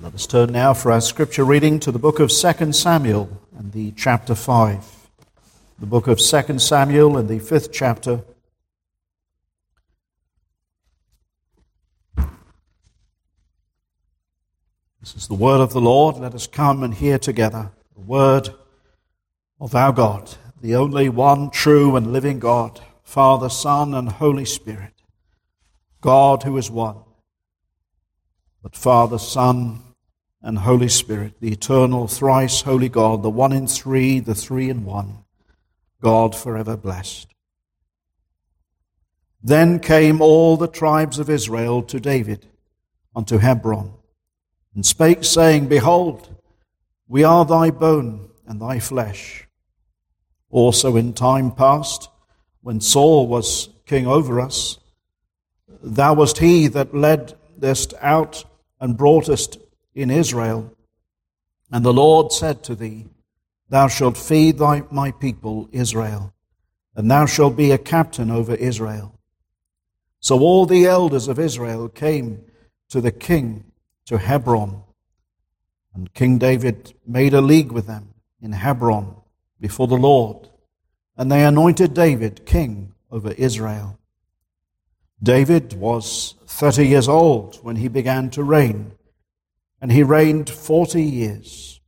Let us turn now for our scripture reading to the book of 2 Samuel and the chapter 5. The book of 2 Samuel and the fifth chapter. This is the word of the Lord. Let us come and hear together the word of our God, the only one true and living God, Father, Son, and Holy Spirit. God who is one, but Father, Son, and Holy Spirit, the eternal, thrice holy God, the one in three, the three in one, God forever blessed. Then came all the tribes of Israel to David unto Hebron, and spake, saying, Behold, we are thy bone and thy flesh. Also in time past, when Saul was king over us, thou wast he that ledest out and broughtest in Israel. And the Lord said to thee, Thou shalt feed thy, my people Israel, and thou shalt be a captain over Israel. So all the elders of Israel came to the king to Hebron, and King David made a league with them in Hebron before the Lord, and they anointed David king over Israel. David was thirty years old when he began to reign and he reigned forty years.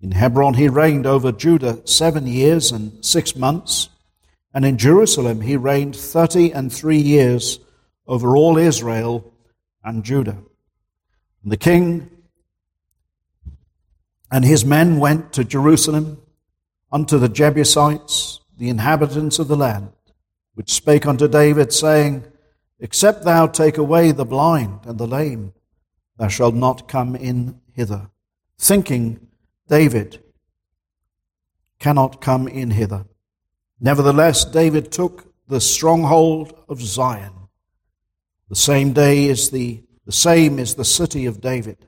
In Hebron, he reigned over Judah seven years and six months, and in Jerusalem, he reigned thirty and three years over all Israel and Judah. And the king and his men went to Jerusalem unto the Jebusites, the inhabitants of the land, which spake unto David, saying, Except thou take away the blind and the lame, thou shalt not come in hither. Thinking, David cannot come in hither. Nevertheless, David took the stronghold of Zion. The same day is the, the same is the city of David.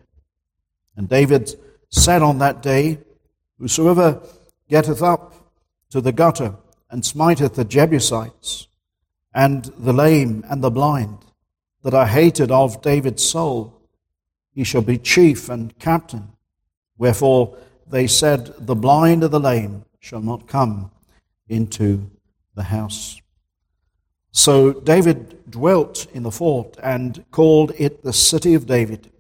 And David said on that day, Whosoever getteth up to the gutter and smiteth the Jebusites and the lame and the blind, that are hated of David's soul, he shall be chief and captain. Wherefore they said, The blind and the lame shall not come into the house. So David dwelt in the fort and called it the city of David.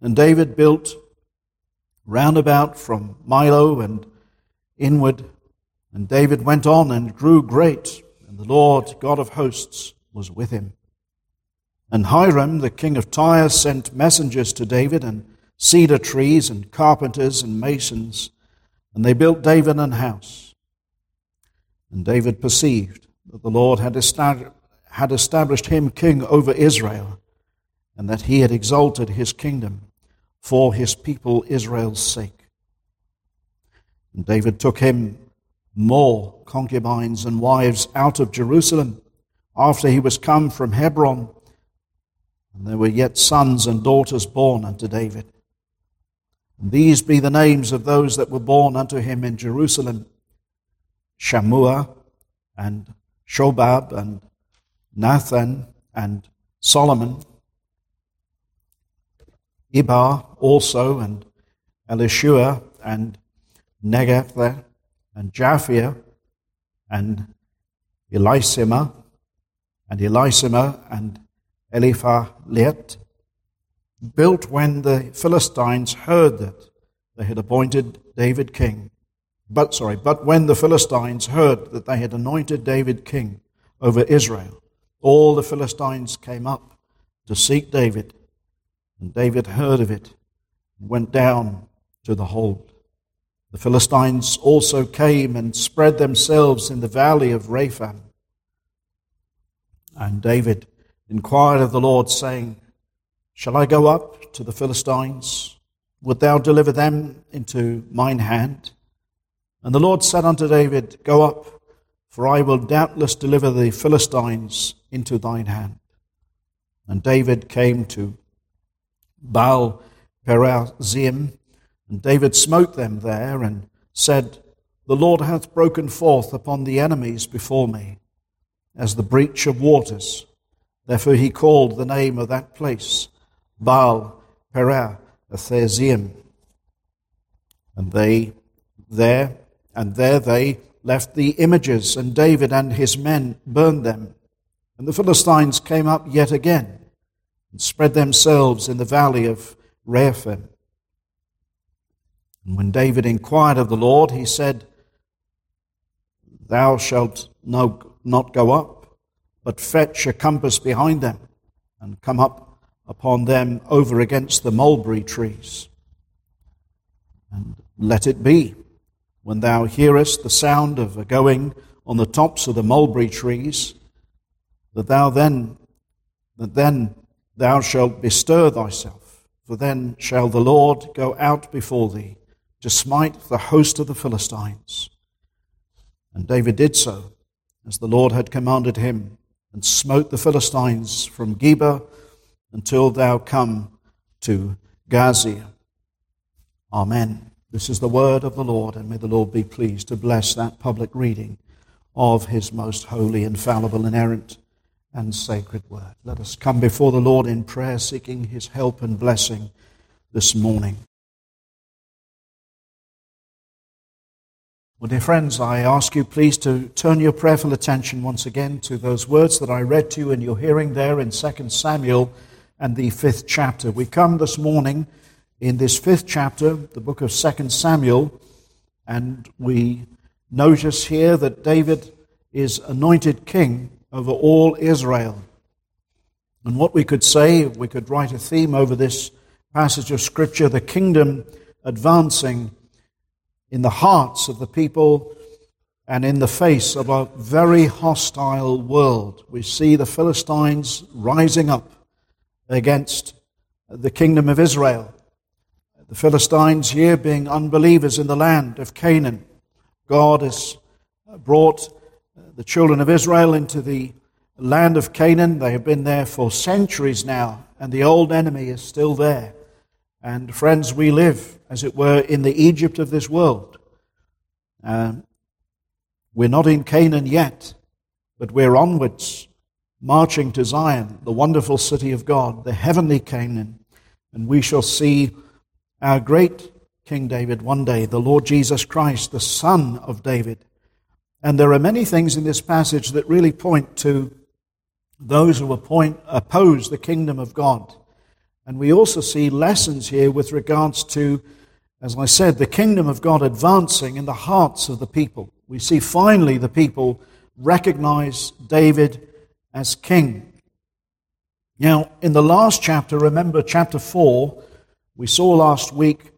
And David built round about from Millo and inward. And David went on and grew great, and the Lord God of hosts was with him. And Hiram, the king of Tyre, sent messengers to David, and cedar trees, and carpenters, and masons, and they built David an house. And David perceived that the Lord had established him king over Israel, and that he had exalted his kingdom for his people Israel's sake. And David took him more concubines and wives out of Jerusalem after he was come from Hebron and there were yet sons and daughters born unto David. And these be the names of those that were born unto him in Jerusalem Shammuah and Shobab and Nathan and Solomon, Ibhar also and Elishua and Negatha and Japhia and Elishama and Elishama and Eliphalet, built when the Philistines heard that they had appointed David king. But, sorry, but when the Philistines heard that they had anointed David king over Israel, all the Philistines came up to seek David. And David heard of it and went down to the hold. The Philistines also came and spread themselves in the valley of Rephaim. And David inquired of the Lord, saying, Shall I go up to the Philistines? Would thou deliver them into mine hand? And the Lord said unto David, Go up, for I will doubtless deliver the Philistines into thine hand. And David came to Baal Perazim, and David smote them there, and said, The Lord hath broken forth upon the enemies before me, as the breach of waters. Therefore he called the name of that place Baal Perah Athazeim. And they there and there they left the images, and David and his men burned them. And the Philistines came up yet again and spread themselves in the valley of Rephaim. And when David inquired of the Lord, he said, Thou shalt no, not go up, but fetch a compass behind them, and come up upon them over against the mulberry trees. And let it be, when thou hearest the sound of a going on the tops of the mulberry trees, that thou then, that then thou shalt bestir thyself, for then shall the Lord go out before thee to smite the host of the Philistines. And David did so, as the Lord had commanded him, and smote the Philistines from Geba until thou come to Gazer. Amen. This is the word of the Lord, and may the Lord be pleased to bless that public reading of his most holy, infallible, inerrant, and sacred word. Let us come before the Lord in prayer, seeking his help and blessing this morning. Well, dear friends, I ask you please to turn your prayerful attention once again to those words that I read to you in your hearing there in 2 Samuel and the fifth chapter. We come this morning in this fifth chapter, the book of 2 Samuel, and we notice here that David is anointed king over all Israel. And what we could say, we could write a theme over this passage of Scripture, the kingdom advancing in the hearts of the people and in the face of a very hostile world. We see the Philistines rising up against the kingdom of Israel. The Philistines here being unbelievers in the land of Canaan. God has brought the children of Israel into the land of Canaan. They have been there for centuries now, and the old enemy is still there. And friends, we live, as it were, in the Egypt of this world. Um, we're not in Canaan yet, but we're onwards, marching to Zion, the wonderful city of God, the heavenly Canaan. And we shall see our great King David one day, the Lord Jesus Christ, the Son of David. And there are many things in this passage that really point to those who oppose the kingdom of God. And we also see lessons here with regards to, as I said, the kingdom of God advancing in the hearts of the people. We see finally the people recognize David as king. Now, in the last chapter, remember chapter 4, we saw last week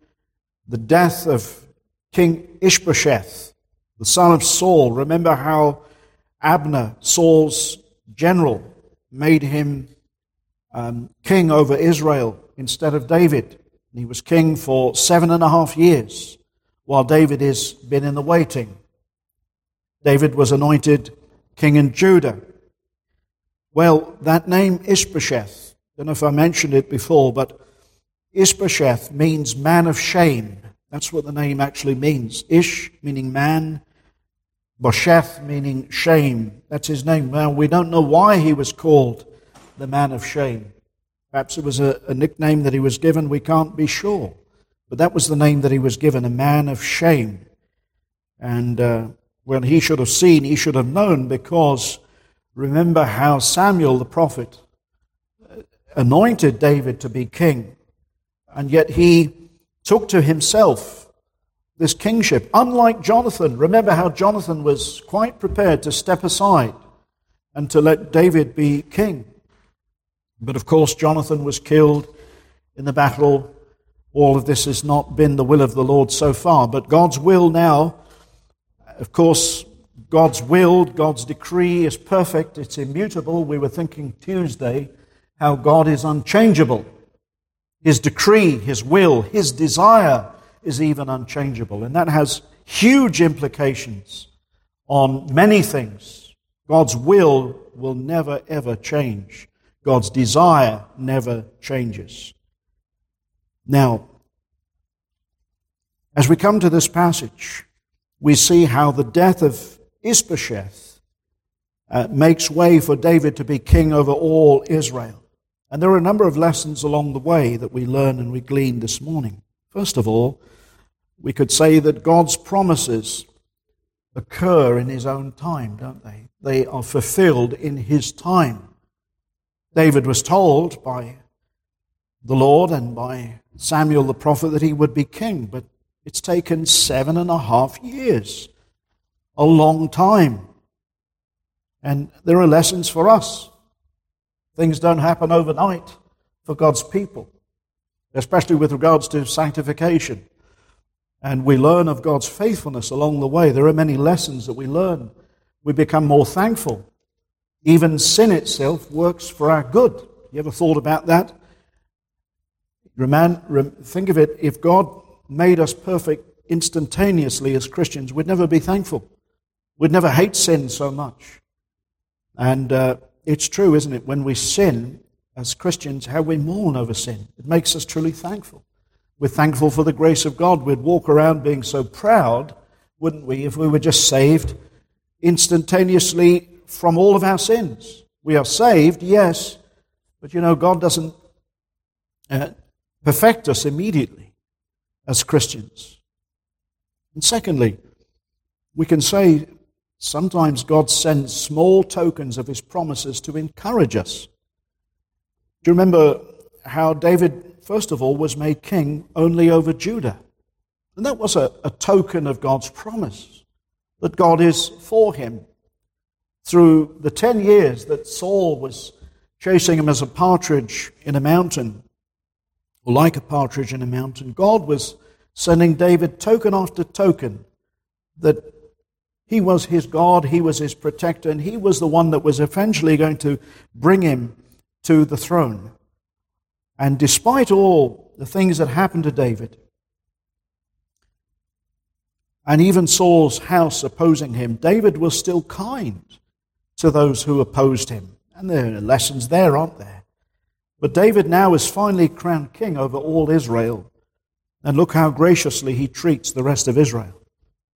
the death of King Ishbosheth, the son of Saul. Remember how Abner, Saul's general, made him um, king over Israel instead of David. He was king for seven and a half years, while David has been in the waiting. David was anointed king in Judah. Well, that name Ishbosheth, I don't know if I mentioned it before, but Ishbosheth means man of shame. That's what the name actually means. Ish meaning man, Bosheth meaning shame. That's his name. Well, we don't know why he was called the man of shame. Perhaps it was a, a, nickname that he was given, we can't be sure. But that was the name that he was given, a man of shame. And uh, when he should have seen, he should have known, because remember how Samuel the prophet uh, anointed David to be king, and yet he took to himself this kingship. Unlike Jonathan, remember how Jonathan was quite prepared to step aside and to let David be king. But of course, Jonathan was killed in the battle. All of this has not been the will of the Lord so far. But God's will now, of course, God's will, God's decree is perfect, it's immutable. We were thinking Tuesday how God is unchangeable. His decree, His will, His desire is even unchangeable. And that has huge implications on many things. God's will will never, ever change. God's desire never changes. Now, as we come to this passage, we see how the death of Ishbosheth uh, makes way for David to be king over all Israel. And there are a number of lessons along the way that we learn and we glean this morning. First of all, we could say that God's promises occur in His own time, don't they? They are fulfilled in His time. David was told by the Lord and by Samuel the prophet that he would be king, but it's taken seven and a half years, a long time. And there are lessons for us. Things don't happen overnight for God's people, especially with regards to sanctification. And we learn of God's faithfulness along the way. There are many lessons that we learn. We become more thankful. Even sin itself works for our good. You ever thought about that? think of it if God made us perfect instantaneously as Christians, we'd never be thankful. We'd never hate sin so much. And uh, it's true, isn't it? When we sin as Christians, how we mourn over sin. It makes us truly thankful. We're thankful for the grace of God. We'd walk around being so proud, wouldn't we, if we were just saved instantaneously from all of our sins. We are saved, yes, but you know, God doesn't uh, perfect us immediately as Christians. And secondly, we can say sometimes God sends small tokens of his promises to encourage us. Do you remember how David, first of all, was made king only over Judah? And that was a, a token of God's promise that God is for him. Through the ten years that Saul was chasing him as a partridge in a mountain, or like a partridge in a mountain. God was sending David token after token that he was his God, he was his protector, and he was the one that was eventually going to bring him to the throne. And despite all the things that happened to David, and even Saul's house opposing him, David was still kind to those who opposed him. And there are lessons there, aren't there? But David now is finally crowned king over all Israel. And look how graciously he treats the rest of Israel.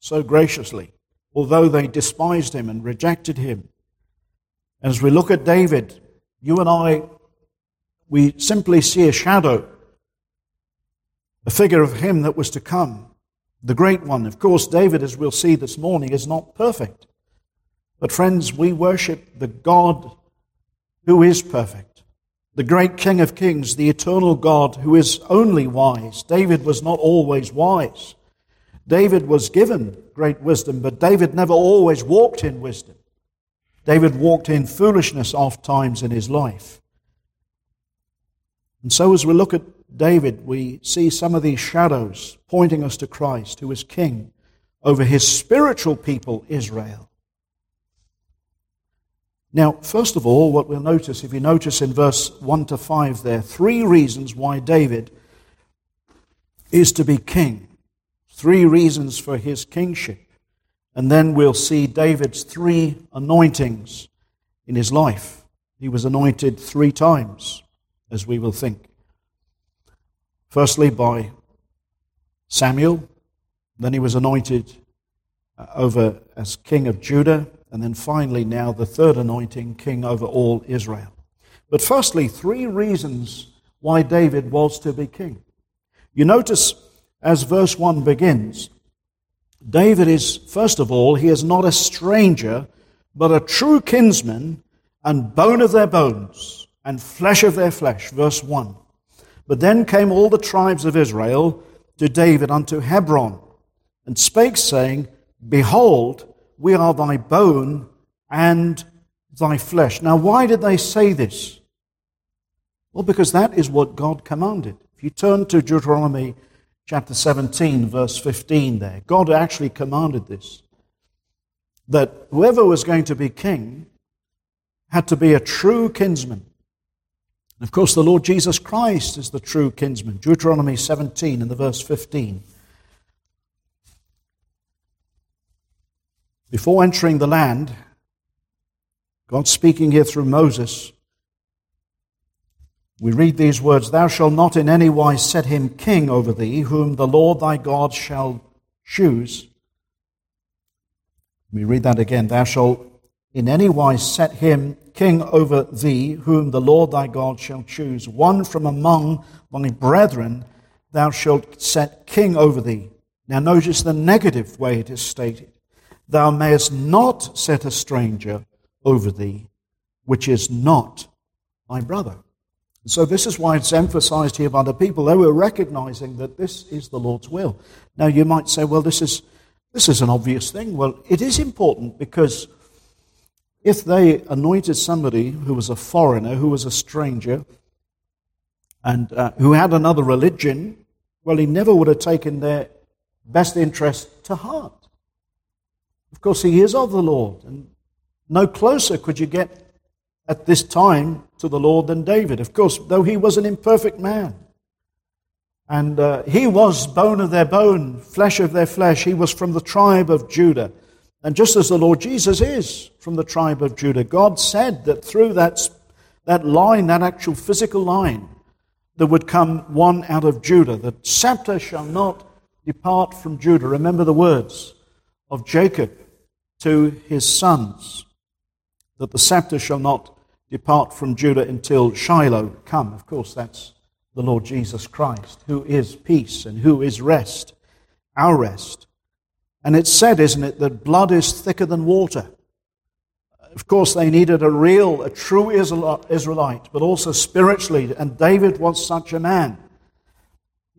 So graciously, although they despised him and rejected him. As we look at David, you and I, we simply see a shadow, a figure of him that was to come, the great one. Of course, David, as we'll see this morning, is not perfect. But friends, we worship the God who is perfect the great King of Kings, the eternal God who is only wise. David was not always wise. David was given great wisdom, but David never always walked in wisdom. David walked in foolishness oft times in his life. And so as we look at David, we see some of these shadows pointing us to Christ, who is king over his spiritual people, Israel. Now, first of all, what we'll notice, if you notice in verse 1 to 5 there, three reasons why David is to be king. Three reasons for his kingship. And then we'll see David's three anointings in his life. He was anointed three times, as we will think. Firstly, by Samuel, then he was anointed uh, over as king of Judah and then finally, now the third anointing, king over all Israel. But firstly, three reasons why David was to be king. You notice as verse 1 begins, David is, first of all, he is not a stranger, but a true kinsman and bone of their bones and flesh of their flesh. Verse 1. But then came all the tribes of Israel to David unto Hebron and spake, saying, Behold, we are thy bone and thy flesh. Now, why did they say this? Well, because that is what God commanded. If you turn to Deuteronomy chapter 17, verse 15, there, God actually commanded this that whoever was going to be king had to be a true kinsman. And of course, the Lord Jesus Christ is the true kinsman. Deuteronomy 17 and the verse 15. Before entering the land, God speaking here through Moses, we read these words Thou shalt not in any wise set him king over thee, whom the Lord thy God shall choose. We read that again. Thou shalt in any wise set him king over thee, whom the Lord thy God shall choose, one from among thy brethren thou shalt set king over thee. Now notice the negative way it is stated. Thou mayest not set a stranger over thee, which is not thy brother. So this is why it's emphasized here by the people. They were recognizing that this is the Lord's will. Now you might say, well, this is this is an obvious thing. Well, it is important because if they anointed somebody who was a foreigner, who was a stranger, and uh, who had another religion, well, he never would have taken their best interest to heart. Of course, he is of the Lord, and no closer could you get at this time to the Lord than David. Of course, though he was an imperfect man. And uh, he was bone of their bone, flesh of their flesh. He was from the tribe of Judah. And just as the Lord Jesus is from the tribe of Judah, God said that through that, that line, that actual physical line, there would come one out of Judah. The scepter shall not depart from Judah. Remember the words of Jacob to his sons that the scepter shall not depart from Judah until Shiloh come. Of course, that's the Lord Jesus Christ, who is peace and who is rest, our rest. And it's said, isn't it, that blood is thicker than water. Of course, they needed a real, a true Israelite, but also spiritually, and David was such a man.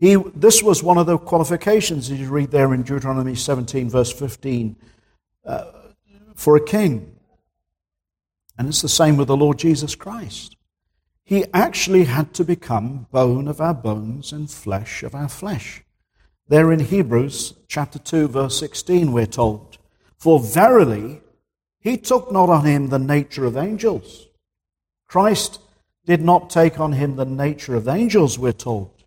He, this was one of the qualifications, as you read there in Deuteronomy 17, verse 15, uh, for a king. And it's the same with the Lord Jesus Christ. He actually had to become bone of our bones and flesh of our flesh. There in Hebrews chapter 2, verse 16, we're told, For verily he took not on him the nature of angels. Christ did not take on him the nature of angels, we're told,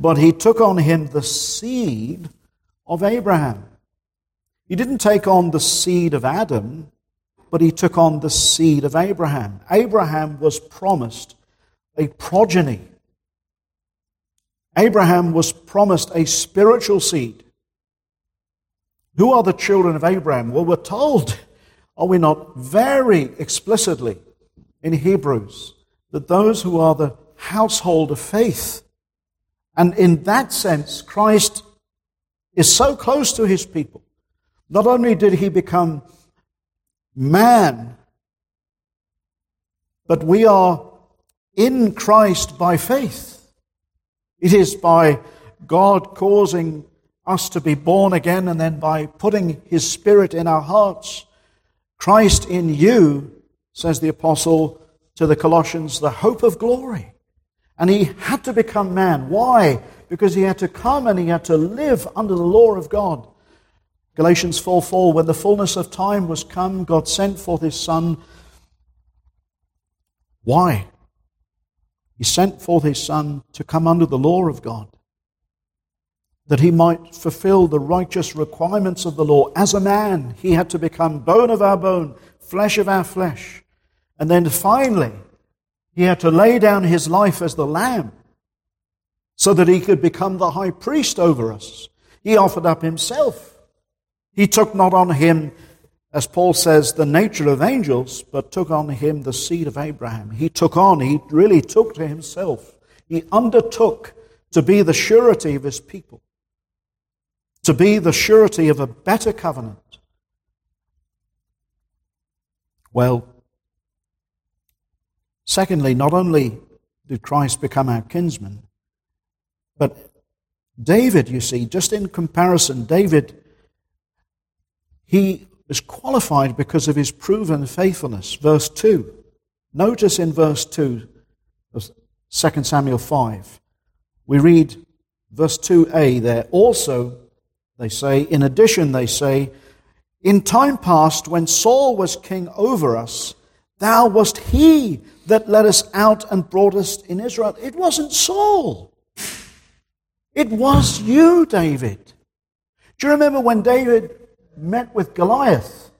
but he took on him the seed of Abraham. He didn't take on the seed of Adam, but he took on the seed of Abraham. Abraham was promised a progeny Abraham was promised a spiritual seed. Who are the children of Abraham? Well, we're told, are we not, very explicitly in Hebrews, that those who are the household of faith. And in that sense, Christ is so close to his people. Not only did he become man, but we are in Christ by faith. It is by God causing us to be born again and then by putting His Spirit in our hearts. Christ in you, says the apostle to the Colossians, the hope of glory. And He had to become man. Why? Because He had to come and He had to live under the law of God. Galatians 4 4, when the fullness of time was come, God sent forth His Son. Why? He sent forth his Son to come under the law of God, that he might fulfill the righteous requirements of the law. As a man, he had to become bone of our bone, flesh of our flesh. And then finally, he had to lay down his life as the lamb so that he could become the high priest over us. He offered up himself. He took not on him as Paul says, the nature of angels, but took on him the seed of Abraham. He took on, he really took to himself. He undertook to be the surety of his people, to be the surety of a better covenant. Well, secondly, not only did Christ become our kinsman, but David, you see, just in comparison, David, he is qualified because of his proven faithfulness. Verse 2. Notice in verse 2 of 2 Samuel 5, we read verse 2a there. Also, they say, in addition, they say, in time past, when Saul was king over us, thou wast he that led us out and brought us in Israel. It wasn't Saul. It was you, David. Do you remember when David met with Goliath.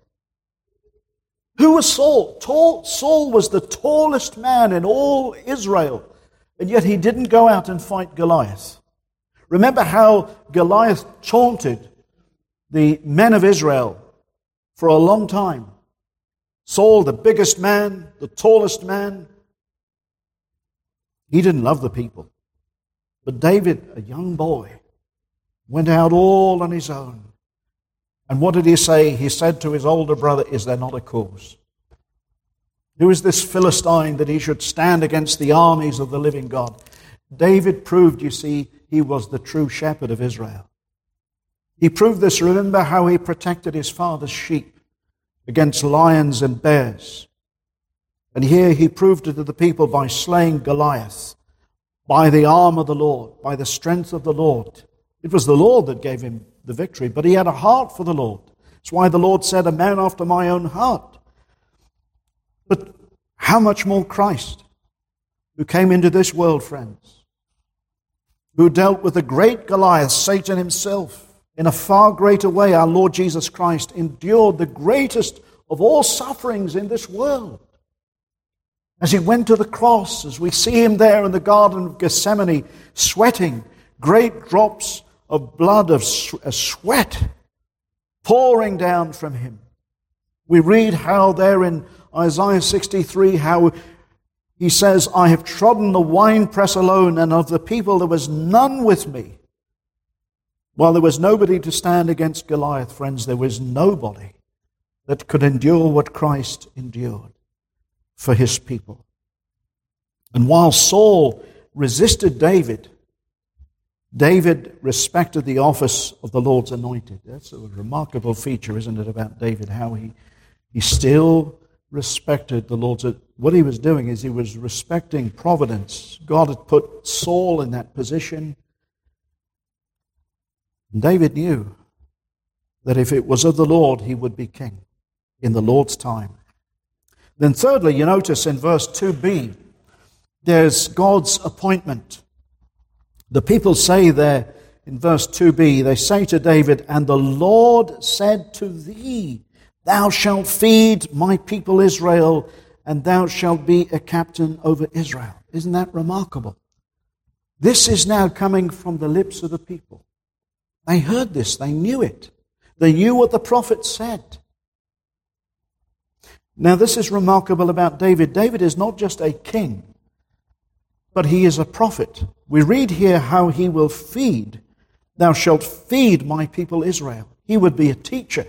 Who was Saul? Tall, Saul was the tallest man in all Israel, and yet he didn't go out and fight Goliath. Remember how Goliath taunted the men of Israel for a long time. Saul, the biggest man, the tallest man, he didn't love the people. But David, a young boy, went out all on his own. And what did he say? He said to his older brother, Is there not a cause? Who is this Philistine that he should stand against the armies of the living God? David proved, you see, he was the true shepherd of Israel. He proved this. Remember how he protected his father's sheep against lions and bears. And here he proved it to the people by slaying Goliath, by the arm of the Lord, by the strength of the Lord. It was the Lord that gave him the victory, but he had a heart for the Lord. That's why the Lord said, A man after my own heart. But how much more Christ, who came into this world, friends, who dealt with the great Goliath, Satan himself, in a far greater way, our Lord Jesus Christ endured the greatest of all sufferings in this world. As he went to the cross, as we see him there in the Garden of Gethsemane, sweating, great drops of blood, of sweat pouring down from him. We read how there in Isaiah 63, how he says, I have trodden the winepress alone, and of the people there was none with me. While there was nobody to stand against Goliath, friends, there was nobody that could endure what Christ endured for his people. And while Saul resisted David, David respected the office of the Lord's anointed. That's a remarkable feature, isn't it, about David? How he, he still respected the Lord's. What he was doing is he was respecting providence. God had put Saul in that position. David knew that if it was of the Lord, he would be king in the Lord's time. Then, thirdly, you notice in verse 2b, there's God's appointment. The people say there in verse 2b, they say to David, And the Lord said to thee, Thou shalt feed my people Israel, and thou shalt be a captain over Israel. Isn't that remarkable? This is now coming from the lips of the people. They heard this, they knew it. They knew what the prophet said. Now, this is remarkable about David. David is not just a king, but he is a prophet. We read here how he will feed. Thou shalt feed my people Israel. He would be a teacher.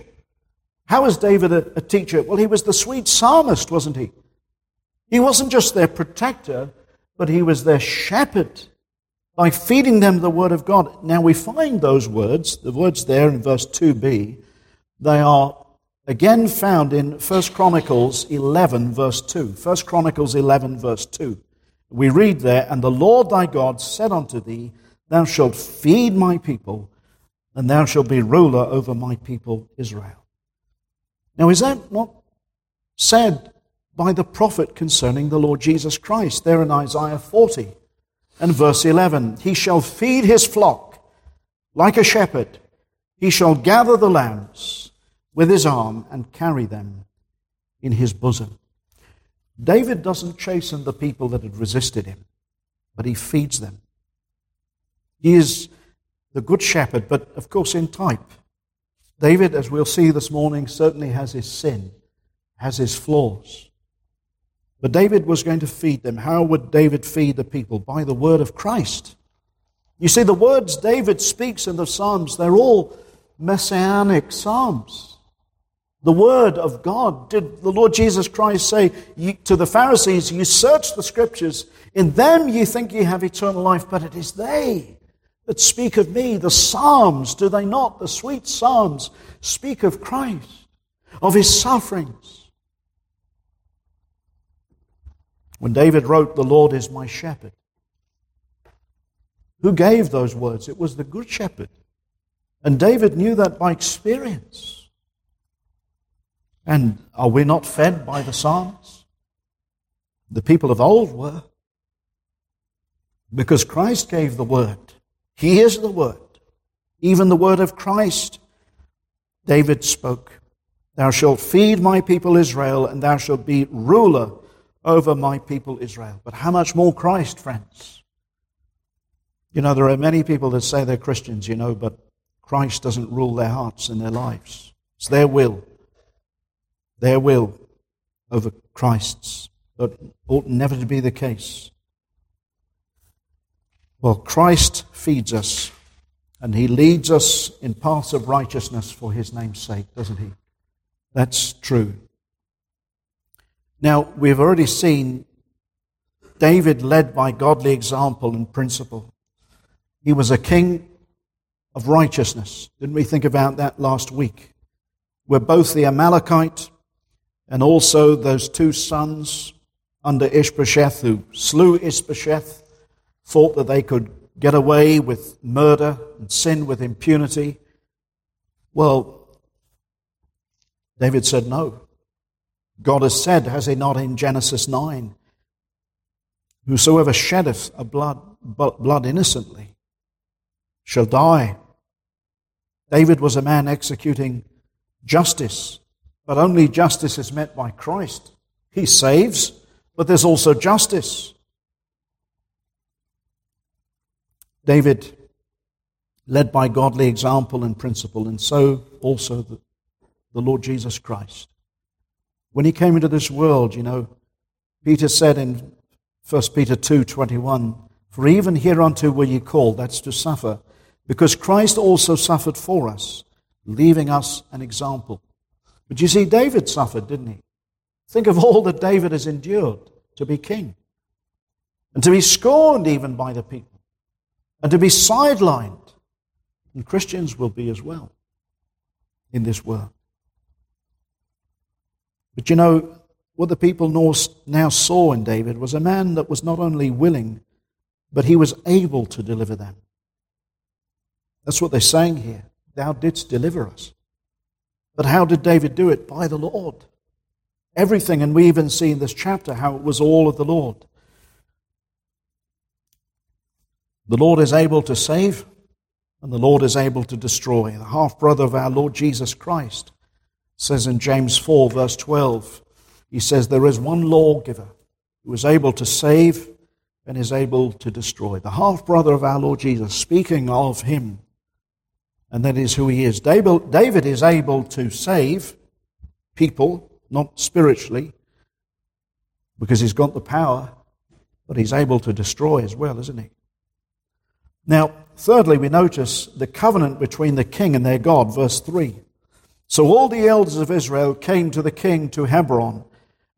How was David a, a teacher? Well, he was the sweet psalmist, wasn't he? He wasn't just their protector, but he was their shepherd by feeding them the word of God. Now we find those words, the words there in verse 2b, they are again found in 1 Chronicles 11 verse 2. 1 Chronicles 11 verse 2. We read there, And the Lord thy God said unto thee, Thou shalt feed my people, and thou shalt be ruler over my people Israel. Now, is that not said by the prophet concerning the Lord Jesus Christ there in Isaiah 40 and verse 11? He shall feed his flock like a shepherd, he shall gather the lambs with his arm and carry them in his bosom. David doesn't chasten the people that had resisted him, but he feeds them. He is the good shepherd, but of course in type. David, as we'll see this morning, certainly has his sin, has his flaws. But David was going to feed them. How would David feed the people? By the word of Christ. You see, the words David speaks in the Psalms, they're all messianic Psalms the Word of God. Did the Lord Jesus Christ say to the Pharisees, You search the Scriptures, in them you think you have eternal life, but it is they that speak of me. The Psalms, do they not? The sweet Psalms speak of Christ, of His sufferings. When David wrote, The Lord is my shepherd, who gave those words? It was the Good Shepherd. And David knew that by experience. And are we not fed by the Psalms? The people of old were. Because Christ gave the word. He is the word. Even the word of Christ. David spoke, Thou shalt feed my people Israel, and thou shalt be ruler over my people Israel. But how much more Christ, friends? You know, there are many people that say they're Christians, you know, but Christ doesn't rule their hearts and their lives. It's their will their will. over Christ's. But ought never to be the case. Well, Christ feeds us and he leads us in paths of righteousness for his name's sake, doesn't he? That's true. Now, we've already seen David led by godly example and principle. He was a king of righteousness. Didn't we think about that last week? Where both the Amalekite and also those two sons under Ishbosheth who slew Ishbosheth thought that they could get away with murder and sin with impunity. Well, David said no. God has said, has he not in Genesis 9, Whosoever sheddeth a blood, blood innocently shall die. David was a man executing justice, but only justice is met by Christ. He saves, but there's also justice. David led by godly example and principle, and so also the, the Lord Jesus Christ. When he came into this world, you know, Peter said in 1 Peter 2:21 For even hereunto were ye called that's to suffer because Christ also suffered for us leaving us an example. But you see David suffered didn't he? Think of all that David has endured to be king and to be scorned even by the people and to be sidelined and Christians will be as well in this world. But you know, what the people now saw in David was a man that was not only willing, but he was able to deliver them. That's what they're saying here. Thou didst deliver us. But how did David do it? By the Lord. Everything, and we even see in this chapter how it was all of the Lord. The Lord is able to save, and the Lord is able to destroy. The half brother of our Lord Jesus Christ says in James 4, verse 12, he says there is one lawgiver who is able to save and is able to destroy. The half brother of our Lord Jesus, speaking of him, and that is who he is. David is able to save people, not spiritually, because he's got the power, but he's able to destroy as well, isn't he? Now, thirdly, we notice the covenant between the king and their God, verse 3. So all the elders of Israel came to the king to Hebron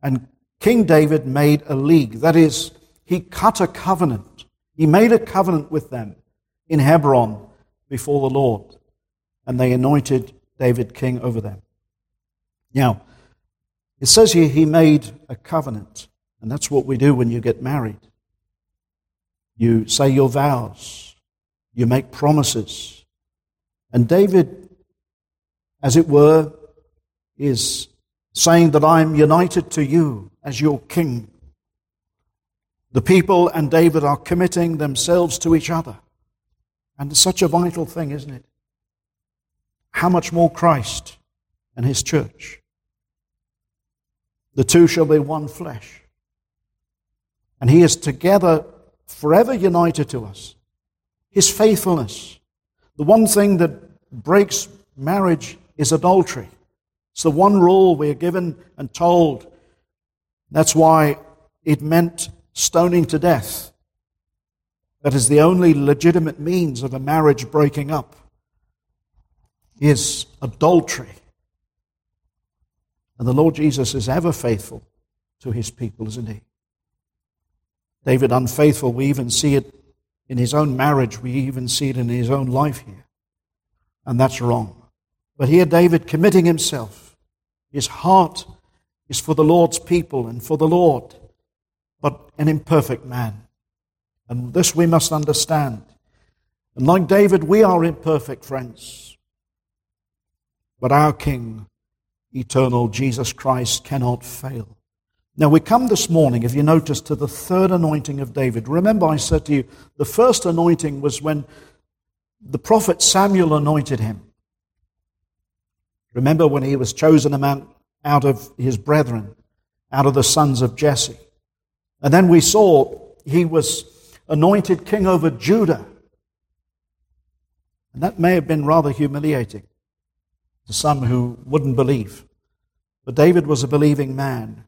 and King David made a league. That is, he cut a covenant. He made a covenant with them in Hebron before the Lord. And they anointed David king over them. Now, it says here he made a covenant. And that's what we do when you get married. You say your vows. You make promises. And David, as it were, is saying that I am united to you as your king. The people and David are committing themselves to each other. And it's such a vital thing, isn't it? How much more Christ and his church? The two shall be one flesh. And he is together forever united to us. His faithfulness. The one thing that breaks marriage is adultery. It's the one rule we're given and told. That's why it meant stoning to death. That is the only legitimate means of a marriage breaking up is adultery. And the Lord Jesus is ever faithful to his people, isn't he? David unfaithful, we even see it in his own marriage, we even see it in his own life here. And that's wrong. But here David committing himself his heart is for the Lord's people and for the Lord, but an imperfect man. And this we must understand. And like David, we are imperfect, friends. But our King, eternal Jesus Christ, cannot fail. Now, we come this morning, if you notice, to the third anointing of David. Remember, I said to you, the first anointing was when the prophet Samuel anointed him. Remember when he was chosen among, out of his brethren, out of the sons of Jesse. And then we saw he was anointed king over Judah. And that may have been rather humiliating to some who wouldn't believe. But David was a believing man.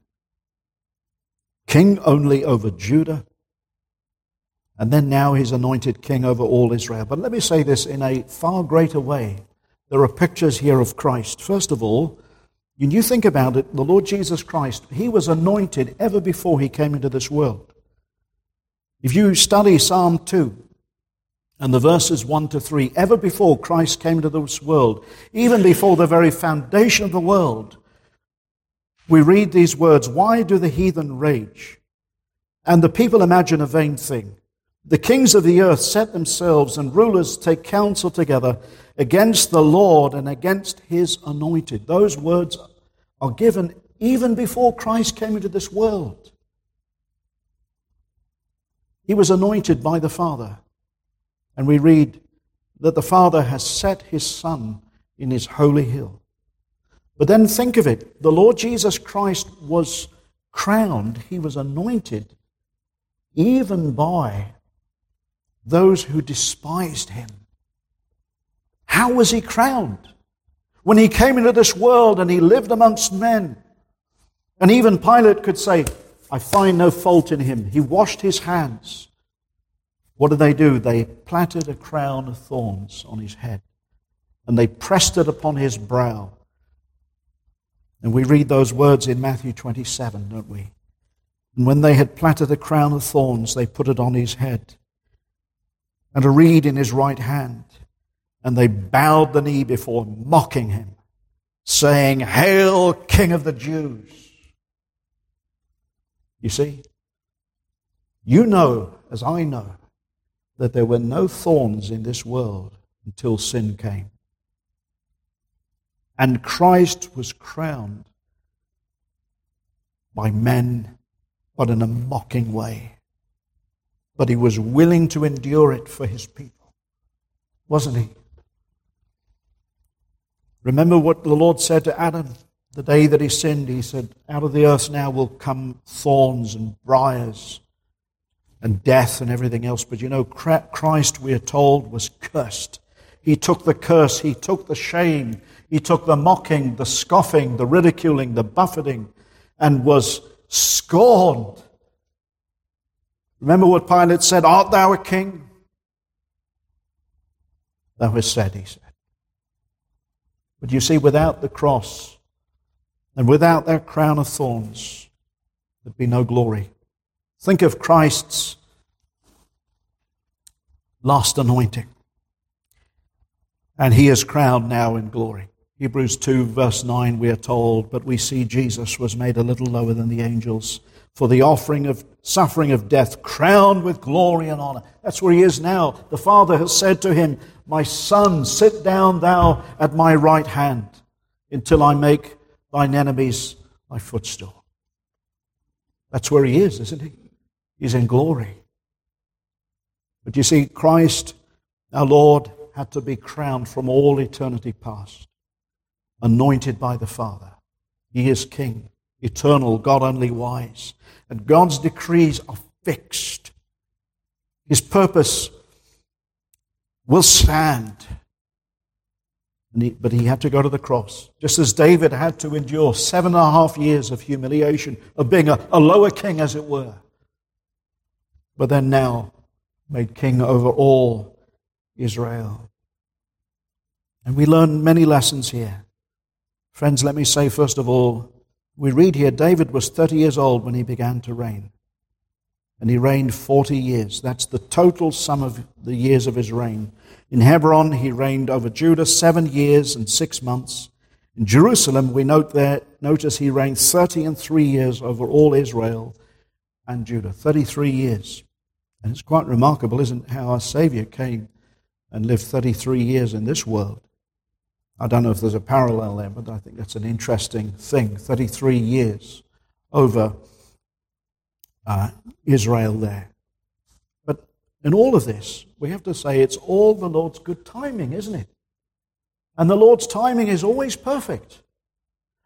king only over Judah, and then now he's anointed king over all Israel. But let me say this in a far greater way. There are pictures here of Christ. First of all, when you think about it, the Lord Jesus Christ, he was anointed ever before he came into this world. If you study Psalm 2 and the verses 1 to 3, ever before Christ came into this world, even before the very foundation of the world, we read these words Why do the heathen rage? And the people imagine a vain thing. The kings of the earth set themselves, and rulers take counsel together against the Lord and against his anointed. Those words are given even before Christ came into this world. He was anointed by the Father. And we read that the Father has set his Son in his holy hill. But then think of it the Lord Jesus Christ was crowned, he was anointed even by those who despised him. How was he crowned? When he came into this world and he lived amongst men. And even Pilate could say, I find no fault in him. He washed his hands. What did they do? They planted a crown of thorns on his head and they pressed it upon his brow. And we read those words in Matthew 27, don't we? And when they had planted a crown of thorns, they put it on his head and a reed in his right hand. And they bowed the knee before mocking him, saying, Hail, King of the Jews! You see, you know, as I know, that there were no thorns in this world until sin came. And Christ was crowned by men, but in a mocking way but he was willing to endure it for his people, wasn't he? Remember what the Lord said to Adam the day that he sinned? He said, Out of the earth now will come thorns and briars and death and everything else. But you know, Christ, we are told, was cursed. He took the curse, he took the shame, he took the mocking, the scoffing, the ridiculing, the buffeting, and was scorned Remember what Pilate said, Art thou a king? Thou hast said, he said. But you see, without the cross and without that crown of thorns, there'd be no glory. Think of Christ's last anointing. And he is crowned now in glory. Hebrews 2, verse 9, we are told, but we see Jesus was made a little lower than the angels for the offering of suffering of death, crowned with glory and honor. That's where he is now. The Father has said to him, My son, sit down thou at my right hand until I make thine enemies thy footstool. That's where he is, isn't he? He's in glory. But you see, Christ, our Lord, had to be crowned from all eternity past, anointed by the Father. He is King, eternal, God only wise. And God's decrees are fixed. His purpose will stand. He, but he had to go to the cross, just as David had to endure seven and a half years of humiliation, of being a, a lower king, as it were. But then now made king over all Israel. And we learn many lessons here. Friends, let me say first of all, we read here David was 30 years old when he began to reign. And he reigned 40 years. That's the total sum of the years of his reign. In Hebron, he reigned over Judah seven years and six months. In Jerusalem, we note there, notice he reigned 30 and three years over all Israel and Judah. 33 years. And it's quite remarkable, isn't it, how our Savior came and lived 33 years in this world. I don't know if there's a parallel there, but I think that's an interesting thing. 33 years over uh, Israel there. But in all of this, we have to say it's all the Lord's good timing, isn't it? And the Lord's timing is always perfect.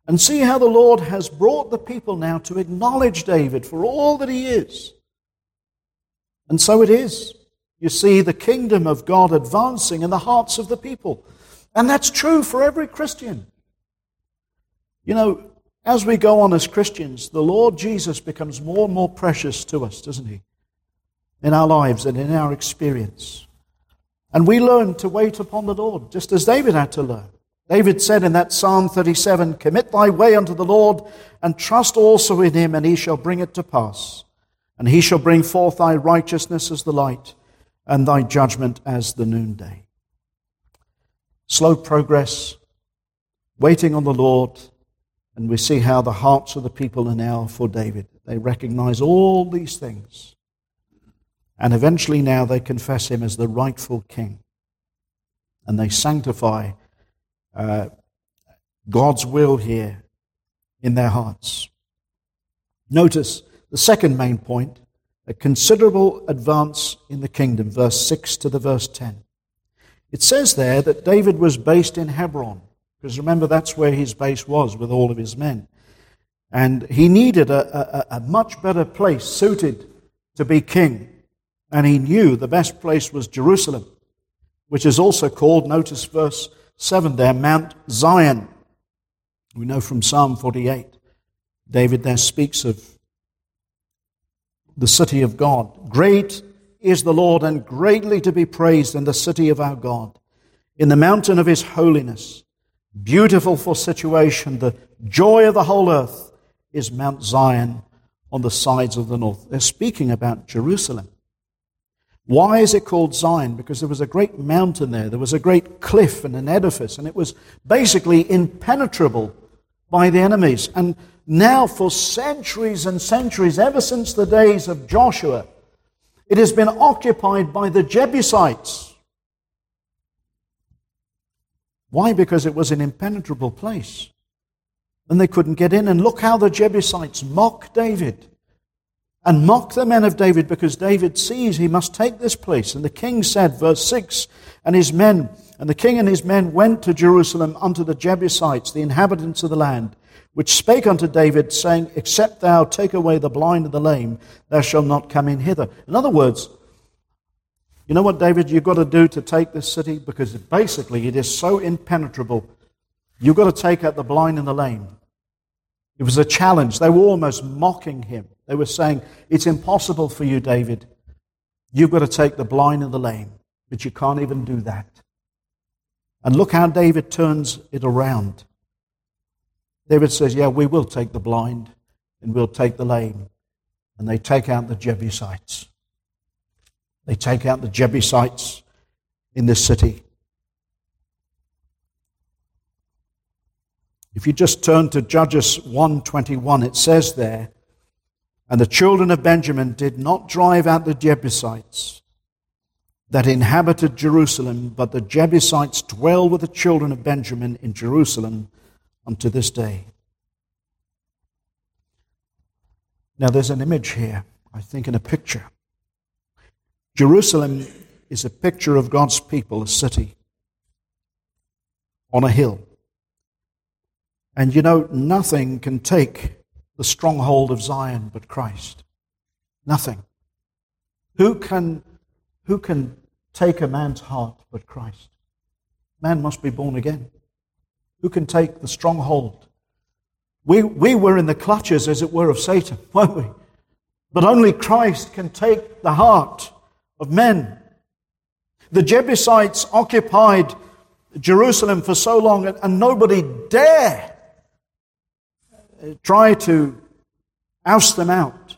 And see how the Lord has brought the people now to acknowledge David for all that he is. And so it is. You see the kingdom of God advancing in the hearts of the people. And that's true for every Christian. You know, as we go on as Christians, the Lord Jesus becomes more and more precious to us, doesn't he? In our lives and in our experience. And we learn to wait upon the Lord, just as David had to learn. David said in that Psalm 37 Commit thy way unto the Lord, and trust also in him, and he shall bring it to pass. And he shall bring forth thy righteousness as the light, and thy judgment as the noonday. Slow progress, waiting on the Lord, and we see how the hearts of the people are now for David. They recognize all these things. And eventually now they confess him as the rightful king. And they sanctify uh, God's will here in their hearts. Notice the second main point a considerable advance in the kingdom, verse 6 to the verse 10. It says there that David was based in Hebron, because remember that's where his base was with all of his men. And he needed a, a, a much better place suited to be king. And he knew the best place was Jerusalem, which is also called, notice verse 7 there, Mount Zion. We know from Psalm 48, David there speaks of the city of God. Great is the Lord and greatly to be praised in the city of our God, in the mountain of his holiness. Beautiful for situation, the joy of the whole earth is Mount Zion on the sides of the north. They're speaking about Jerusalem. Why is it called Zion? Because there was a great mountain there, there was a great cliff and an edifice, and it was basically impenetrable by the enemies. And now, for centuries and centuries, ever since the days of Joshua, it has been occupied by the Jebusites. Why? Because it was an impenetrable place. And they couldn't get in. And look how the Jebusites mock David and mock the men of David because David sees he must take this place. And the king said, verse 6, and his men, and the king and his men went to Jerusalem unto the Jebusites, the inhabitants of the land, which spake unto David, saying, Except thou take away the blind and the lame, thou shalt not come in hither. In other words, you know what, David, you've got to do to take this city? Because basically it is so impenetrable. You've got to take out the blind and the lame. It was a challenge. They were almost mocking him. They were saying, It's impossible for you, David. You've got to take the blind and the lame, but you can't even do that. And look how David turns it around. David says, Yeah, we will take the blind and we'll take the lame. And they take out the Jebusites. They take out the Jebusites in this city. If you just turn to Judges 121, it says there, and the children of Benjamin did not drive out the Jebusites that inhabited Jerusalem, but the Jebusites dwell with the children of Benjamin in Jerusalem unto this day. Now, there's an image here, I think, in a picture. Jerusalem is a picture of God's people, a city on a hill. And you know, nothing can take the stronghold of Zion but Christ. Nothing. Who can, who can take a man's heart but Christ? Man must be born again. Who can take the stronghold? We, we were in the clutches, as it were, of Satan, weren't we? But only Christ can take the heart of men. The Jebusites occupied Jerusalem for so long, and nobody dare uh, try to oust them out.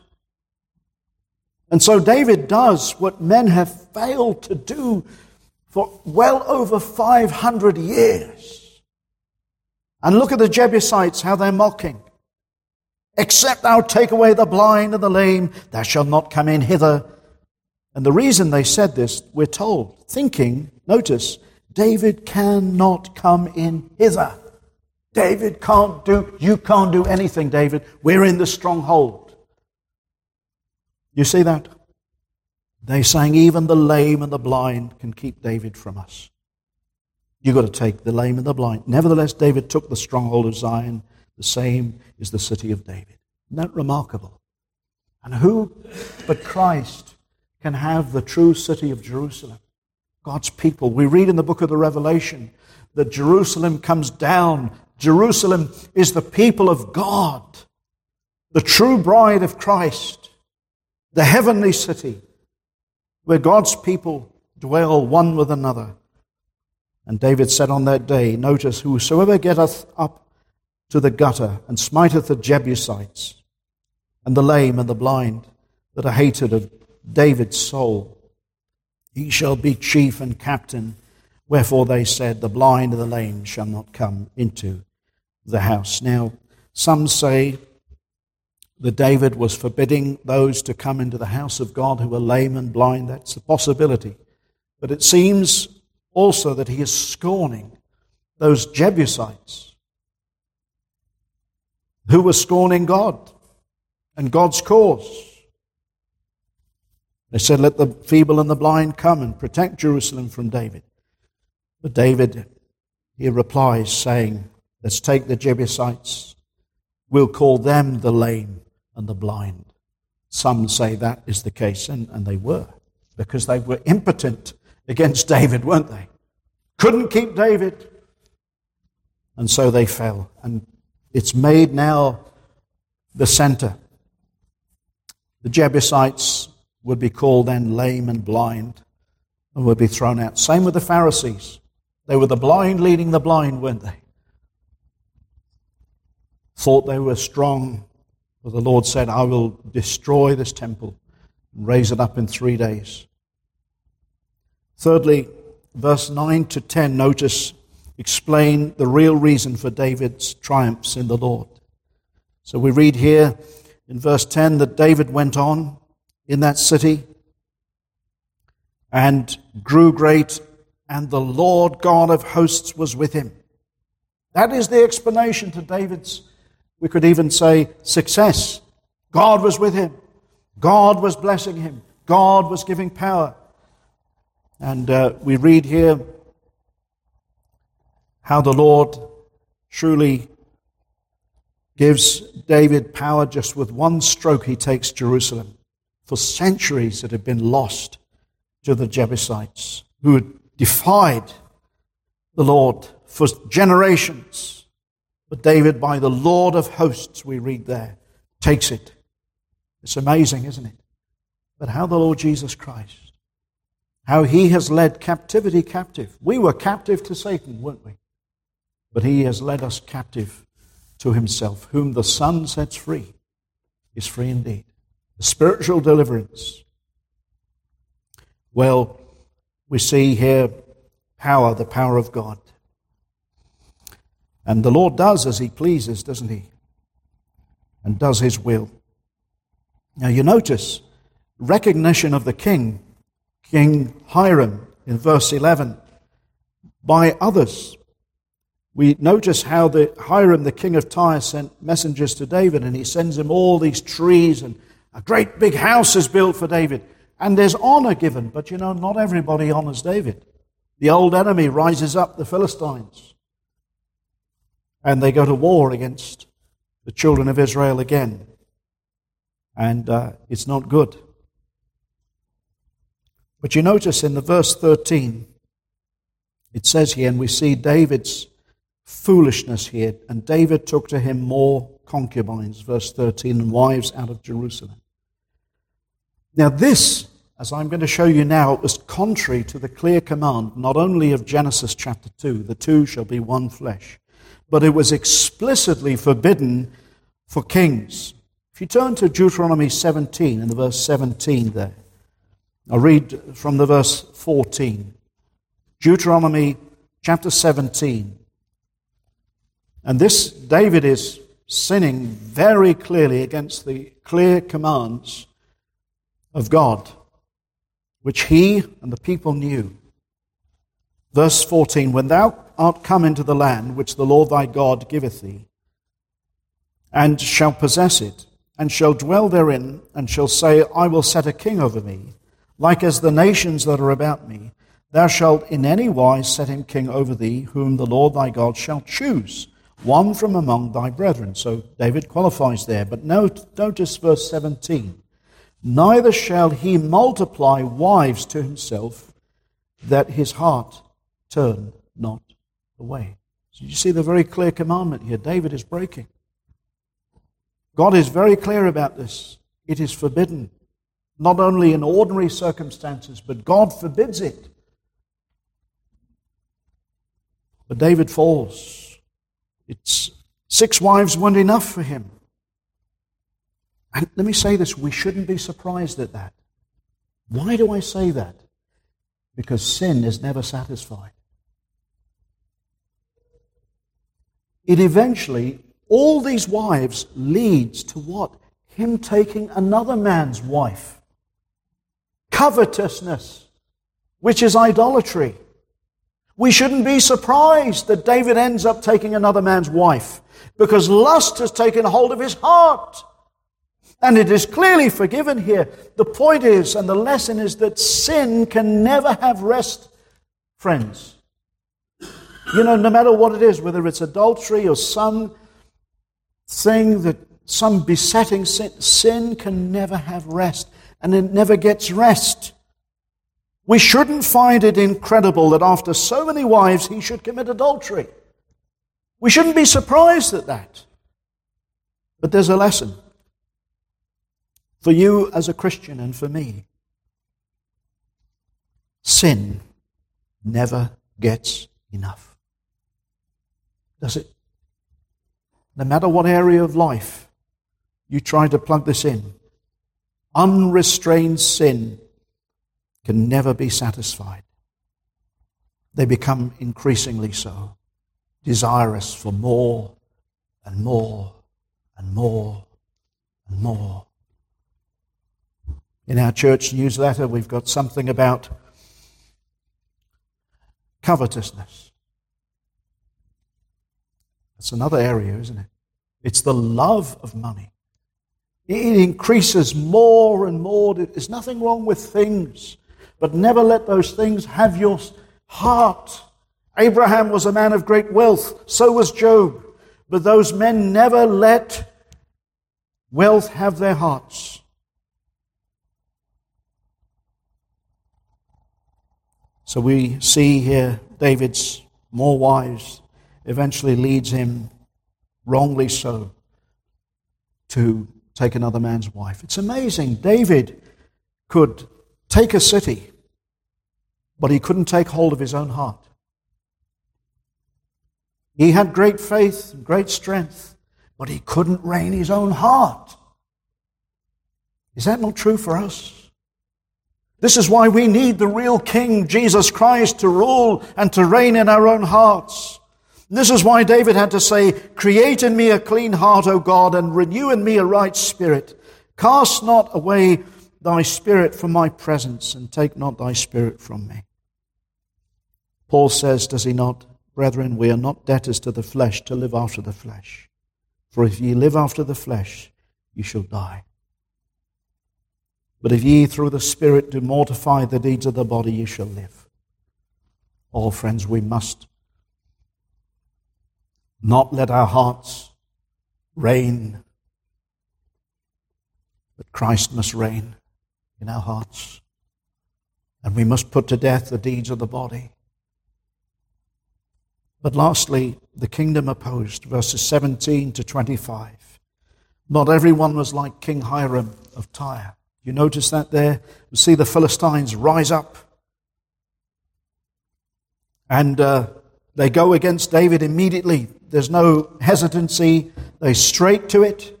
And so David does what men have failed to do for well over 500 years. And look at the Jebusites, how they're mocking. Except thou take away the blind and the lame, thou shalt not come in hither. And the reason they said this, we're told, thinking, notice, David cannot come in hither. David can't do, you can't do anything, David. We're in the stronghold. You see that? They're saying even the lame and the blind can keep David from us. You've got to take the lame and the blind. Nevertheless, David took the stronghold of Zion. The same is the city of David. Isn't that remarkable? And who but Christ can have the true city of Jerusalem? God's people. We read in the book of the Revelation that Jerusalem comes down Jerusalem is the people of God, the true bride of Christ, the heavenly city where God's people dwell one with another. And David said on that day, Notice, whosoever getteth up to the gutter and smiteth the Jebusites, and the lame and the blind that are hated of David's soul, he shall be chief and captain. Wherefore they said, The blind and the lame shall not come into the house. Now, some say that David was forbidding those to come into the house of God who were lame and blind. That's a possibility. But it seems also that he is scorning those Jebusites who were scorning God and God's cause. They said, Let the feeble and the blind come and protect Jerusalem from David. But David, he replies, saying, Let's take the Jebusites. We'll call them the lame and the blind. Some say that is the case, and, and they were, because they were impotent against David, weren't they? Couldn't keep David. And so they fell. And it's made now the center. The Jebusites would be called then lame and blind and would be thrown out. Same with the Pharisees. They were the blind leading the blind, weren't they? Thought they were strong. But the Lord said, I will destroy this temple and raise it up in three days. Thirdly, verse 9 to 10, notice, explain the real reason for David's triumphs in the Lord. So we read here in verse 10 that David went on in that city and grew great, and the Lord God of hosts was with him. That is the explanation to David's, we could even say, success. God was with him. God was blessing him. God was giving power. And uh, we read here how the Lord truly gives David power just with one stroke, he takes Jerusalem. For centuries, it had been lost to the Jebusites, who had defied the Lord for generations. But David, by the Lord of hosts, we read there, takes it. It's amazing, isn't it? But how the Lord Jesus Christ how he has led captivity captive. We were captive to Satan, weren't we? But he has led us captive to himself. Whom the Son sets free is free indeed. Spiritual deliverance. Well, we see here power, the power of God. And the Lord does as he pleases, doesn't he? And does his will. Now you notice recognition of the king King Hiram in verse 11 by others. We notice how the Hiram, the king of Tyre, sent messengers to David, and he sends him all these trees, and a great big house is built for David. And there's honor given, but you know, not everybody honors David. The old enemy rises up, the Philistines, and they go to war against the children of Israel again. And uh, it's not good. But you notice in the verse 13, it says here, and we see David's foolishness here, and David took to him more concubines, verse 13, and wives out of Jerusalem. Now, this, as I'm going to show you now, was contrary to the clear command, not only of Genesis chapter 2, the two shall be one flesh, but it was explicitly forbidden for kings. If you turn to Deuteronomy 17, in the verse 17 there, I'll read from the verse 14. Deuteronomy chapter 17. And this, David is sinning very clearly against the clear commands of God, which he and the people knew. Verse 14 When thou art come into the land which the Lord thy God giveth thee, and shall possess it, and shall dwell therein, and shall say, I will set a king over me like as the nations that are about me. Thou shalt in any wise set him king over thee, whom the Lord thy God shall choose, one from among thy brethren. So David qualifies there. But note, notice verse 17. Neither shall he multiply wives to himself, that his heart turn not away. So you see the very clear commandment here. David is breaking. God is very clear about this. It is forbidden, not only in ordinary circumstances, but God forbids it. But David falls. It's six wives weren't enough for him. And let me say this we shouldn't be surprised at that. Why do I say that? Because sin is never satisfied. It eventually, all these wives leads to what? Him taking another man's wife. Covetousness, which is idolatry. We shouldn't be surprised that David ends up taking another man's wife because lust has taken hold of his heart. And it is clearly forgiven here. The point is, and the lesson is that sin can never have rest, friends. You know, no matter what it is, whether it's adultery or some thing that, some besetting sin, sin can never have rest. And it never gets rest. We shouldn't find it incredible that after so many wives he should commit adultery. We shouldn't be surprised at that. But there's a lesson for you as a Christian and for me. Sin never gets enough. Does it? No matter what area of life you try to plug this in, unrestrained sin can never be satisfied. They become increasingly so, desirous for more and more and more and more. In our church newsletter, we've got something about covetousness. That's another area, isn't it? It's the love of money. It increases more and more. There's nothing wrong with things, but never let those things have your heart. Abraham was a man of great wealth, so was Job. But those men never let wealth have their hearts. So we see here David's more wives eventually leads him, wrongly so, to take another man's wife. It's amazing. David could take a city, but he couldn't take hold of his own heart. He had great faith, and great strength, but he couldn't rein his own heart. Is that not true for us? This is why we need the real King, Jesus Christ, to rule and to reign in our own hearts. This is why David had to say, Create in me a clean heart, O God, and renew in me a right spirit. Cast not away thy spirit from my presence, and take not thy spirit from me. Paul says, does he not, Brethren, we are not debtors to the flesh to live after the flesh. For if ye live after the flesh, ye shall die. But if ye through the Spirit do mortify the deeds of the body, ye shall live. Oh, friends, we must not let our hearts reign, but Christ must reign in our hearts. And we must put to death the deeds of the body. But lastly, the kingdom opposed, verses 17 to 25. Not everyone was like King Hiram of Tyre you notice that there? You see the Philistines rise up. And uh, they go against David immediately. There's no hesitancy. They straight to it.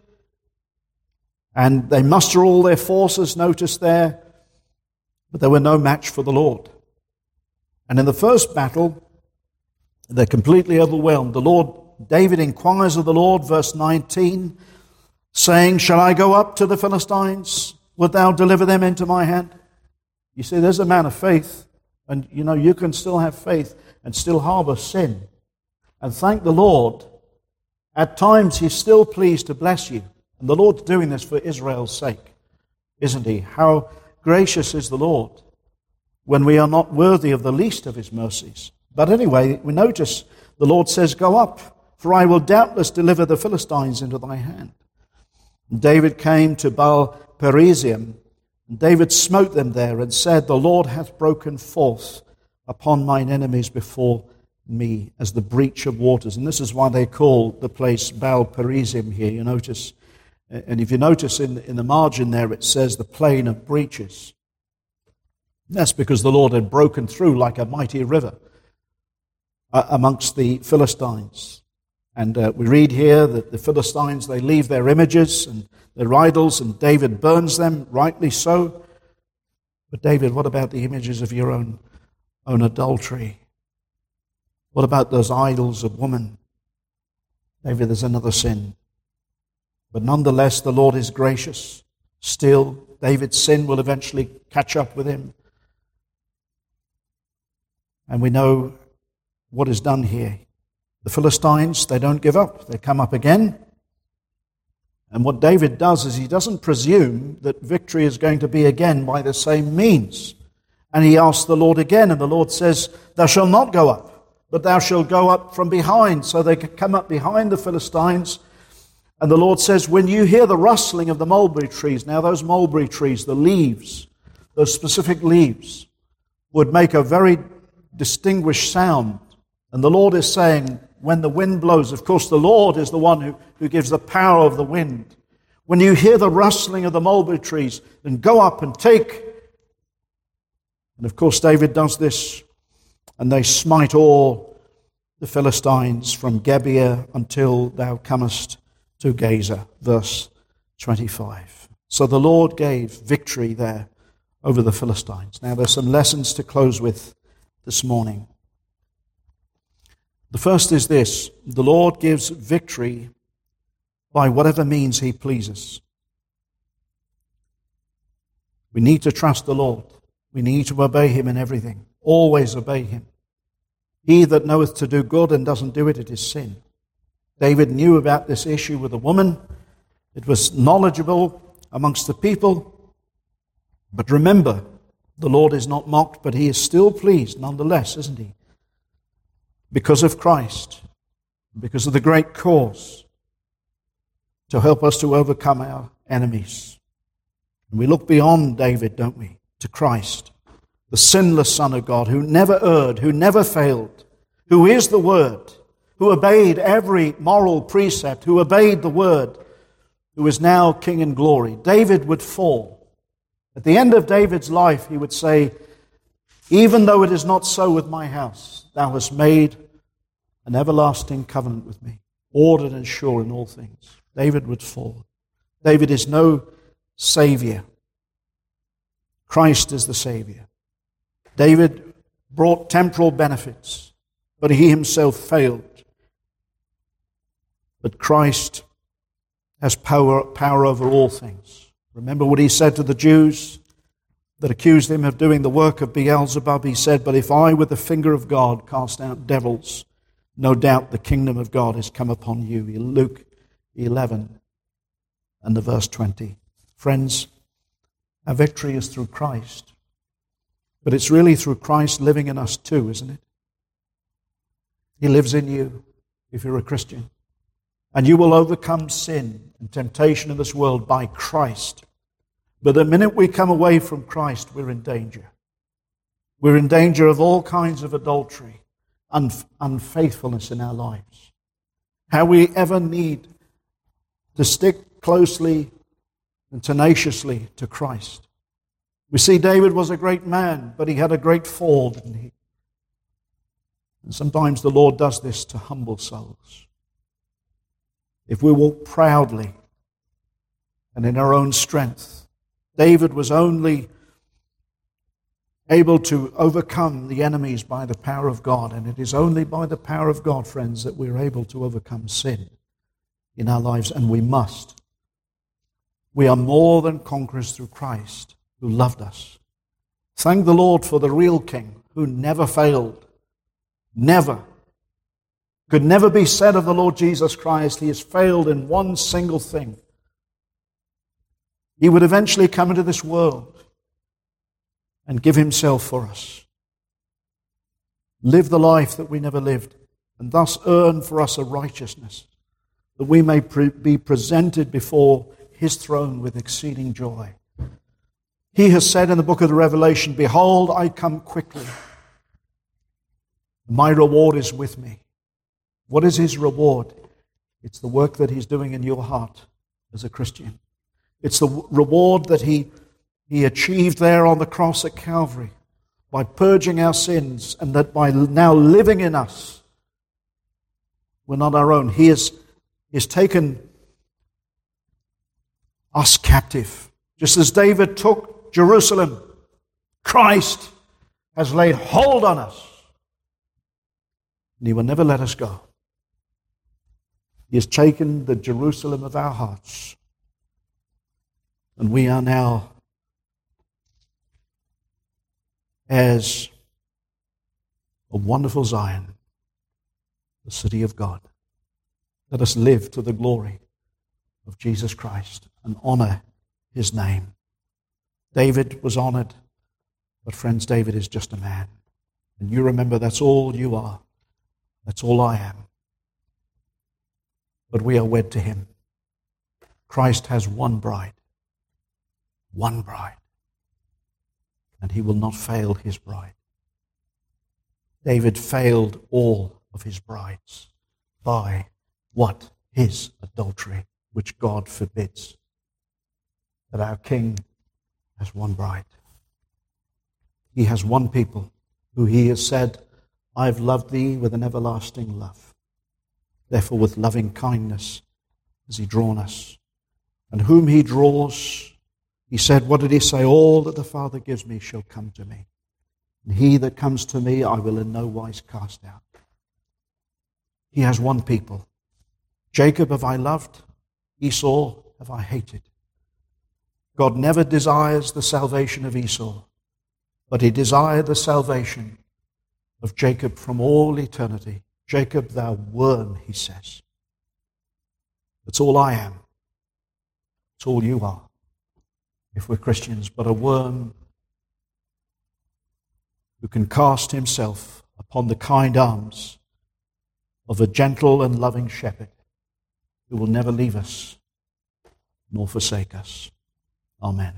And they muster all their forces, notice there. But they were no match for the Lord. And in the first battle, they're completely overwhelmed. The Lord, David inquires of the Lord, verse 19, saying, Shall I go up to the Philistines? Wilt thou deliver them into my hand? You see, there's a man of faith, and you know, you can still have faith and still harbor sin. And thank the Lord, at times He's still pleased to bless you. And the Lord's doing this for Israel's sake, isn't He? How gracious is the Lord when we are not worthy of the least of His mercies. But anyway, we notice the Lord says, Go up, for I will doubtless deliver the Philistines into thy hand. David came to Baal Perazim. David smote them there and said, The Lord hath broken forth upon mine enemies before me as the breach of waters. And this is why they call the place Baal Perazim here. You notice, and if you notice in, in the margin there, it says the plain of breaches. That's because the Lord had broken through like a mighty river amongst the Philistines. And uh, we read here that the Philistines, they leave their images and their idols, and David burns them, rightly so. But David, what about the images of your own, own adultery? What about those idols of woman? Maybe there's another sin. But nonetheless, the Lord is gracious. Still, David's sin will eventually catch up with him. And we know what is done here. The Philistines, they don't give up. They come up again. And what David does is he doesn't presume that victory is going to be again by the same means. And he asks the Lord again, and the Lord says, Thou shalt not go up, but thou shalt go up from behind. So they could come up behind the Philistines. And the Lord says, When you hear the rustling of the mulberry trees, now those mulberry trees, the leaves, those specific leaves, would make a very distinguished sound. And the Lord is saying, when the wind blows, of course, the Lord is the one who, who gives the power of the wind. When you hear the rustling of the mulberry trees, then go up and take. And of course, David does this, and they smite all the Philistines from Gibeah until thou comest to Gaza. Verse 25. So the Lord gave victory there over the Philistines. Now, there's some lessons to close with this morning. The first is this the Lord gives victory by whatever means He pleases. We need to trust the Lord. We need to obey Him in everything. Always obey Him. He that knoweth to do good and doesn't do it, it is sin. David knew about this issue with a woman. It was knowledgeable amongst the people. But remember, the Lord is not mocked, but he is still pleased nonetheless, isn't he? Because of Christ, because of the great cause to help us to overcome our enemies. And we look beyond David, don't we, to Christ, the sinless Son of God, who never erred, who never failed, who is the Word, who obeyed every moral precept, who obeyed the Word, who is now King in glory. David would fall at the end of David's life, he would say, Even though it is not so with my house, thou hast made an everlasting covenant with me, ordered and sure in all things. David would fall. David is no savior. Christ is the savior. David brought temporal benefits, but he himself failed. But Christ has power, power over all things. Remember what he said to the Jews that accused him of doing the work of Beelzebub? He said, But if I, with the finger of God, cast out devils, no doubt the kingdom of God has come upon you. Luke 11 and the verse 20. Friends, our victory is through Christ. But it's really through Christ living in us too, isn't it? He lives in you if you're a Christian. And you will overcome sin and temptation in this world by Christ. But the minute we come away from Christ, we're in danger. We're in danger of all kinds of adultery, unf- unfaithfulness in our lives. How we ever need to stick closely and tenaciously to Christ. We see David was a great man, but he had a great fall, didn't he? And sometimes the Lord does this to humble souls if we walk proudly and in our own strength. David was only able to overcome the enemies by the power of God, and it is only by the power of God, friends, that we're able to overcome sin in our lives, and we must. We are more than conquerors through Christ who loved us. Thank the Lord for the real King who never failed, never could never be said of the Lord Jesus Christ, he has failed in one single thing. He would eventually come into this world and give himself for us. Live the life that we never lived, and thus earn for us a righteousness, that we may pre- be presented before his throne with exceeding joy. He has said in the book of the Revelation, Behold, I come quickly. My reward is with me. What is his reward? It's the work that he's doing in your heart as a Christian. It's the reward that he, he achieved there on the cross at Calvary by purging our sins and that by now living in us, we're not our own. He has, he has taken us captive. Just as David took Jerusalem, Christ has laid hold on us. And he will never let us go. He has taken the Jerusalem of our hearts. And we are now as a wonderful Zion, the city of God. Let us live to the glory of Jesus Christ and honor his name. David was honored, but friends, David is just a man. And you remember that's all you are. That's all I am but we are wed to him. Christ has one bride. One bride. And he will not fail his bride. David failed all of his brides by what? His adultery, which God forbids. That our King has one bride. He has one people who he has said, I've loved thee with an everlasting love. Therefore, with loving kindness has he drawn us. And whom he draws, he said, What did he say? All that the Father gives me shall come to me. And he that comes to me, I will in no wise cast out. He has one people. Jacob have I loved, Esau have I hated. God never desires the salvation of Esau, but he desired the salvation of Jacob from all eternity. Jacob, thou worm, he says. That's all I am. It's all you are, if we're Christians, but a worm who can cast himself upon the kind arms of a gentle and loving shepherd who will never leave us nor forsake us. Amen.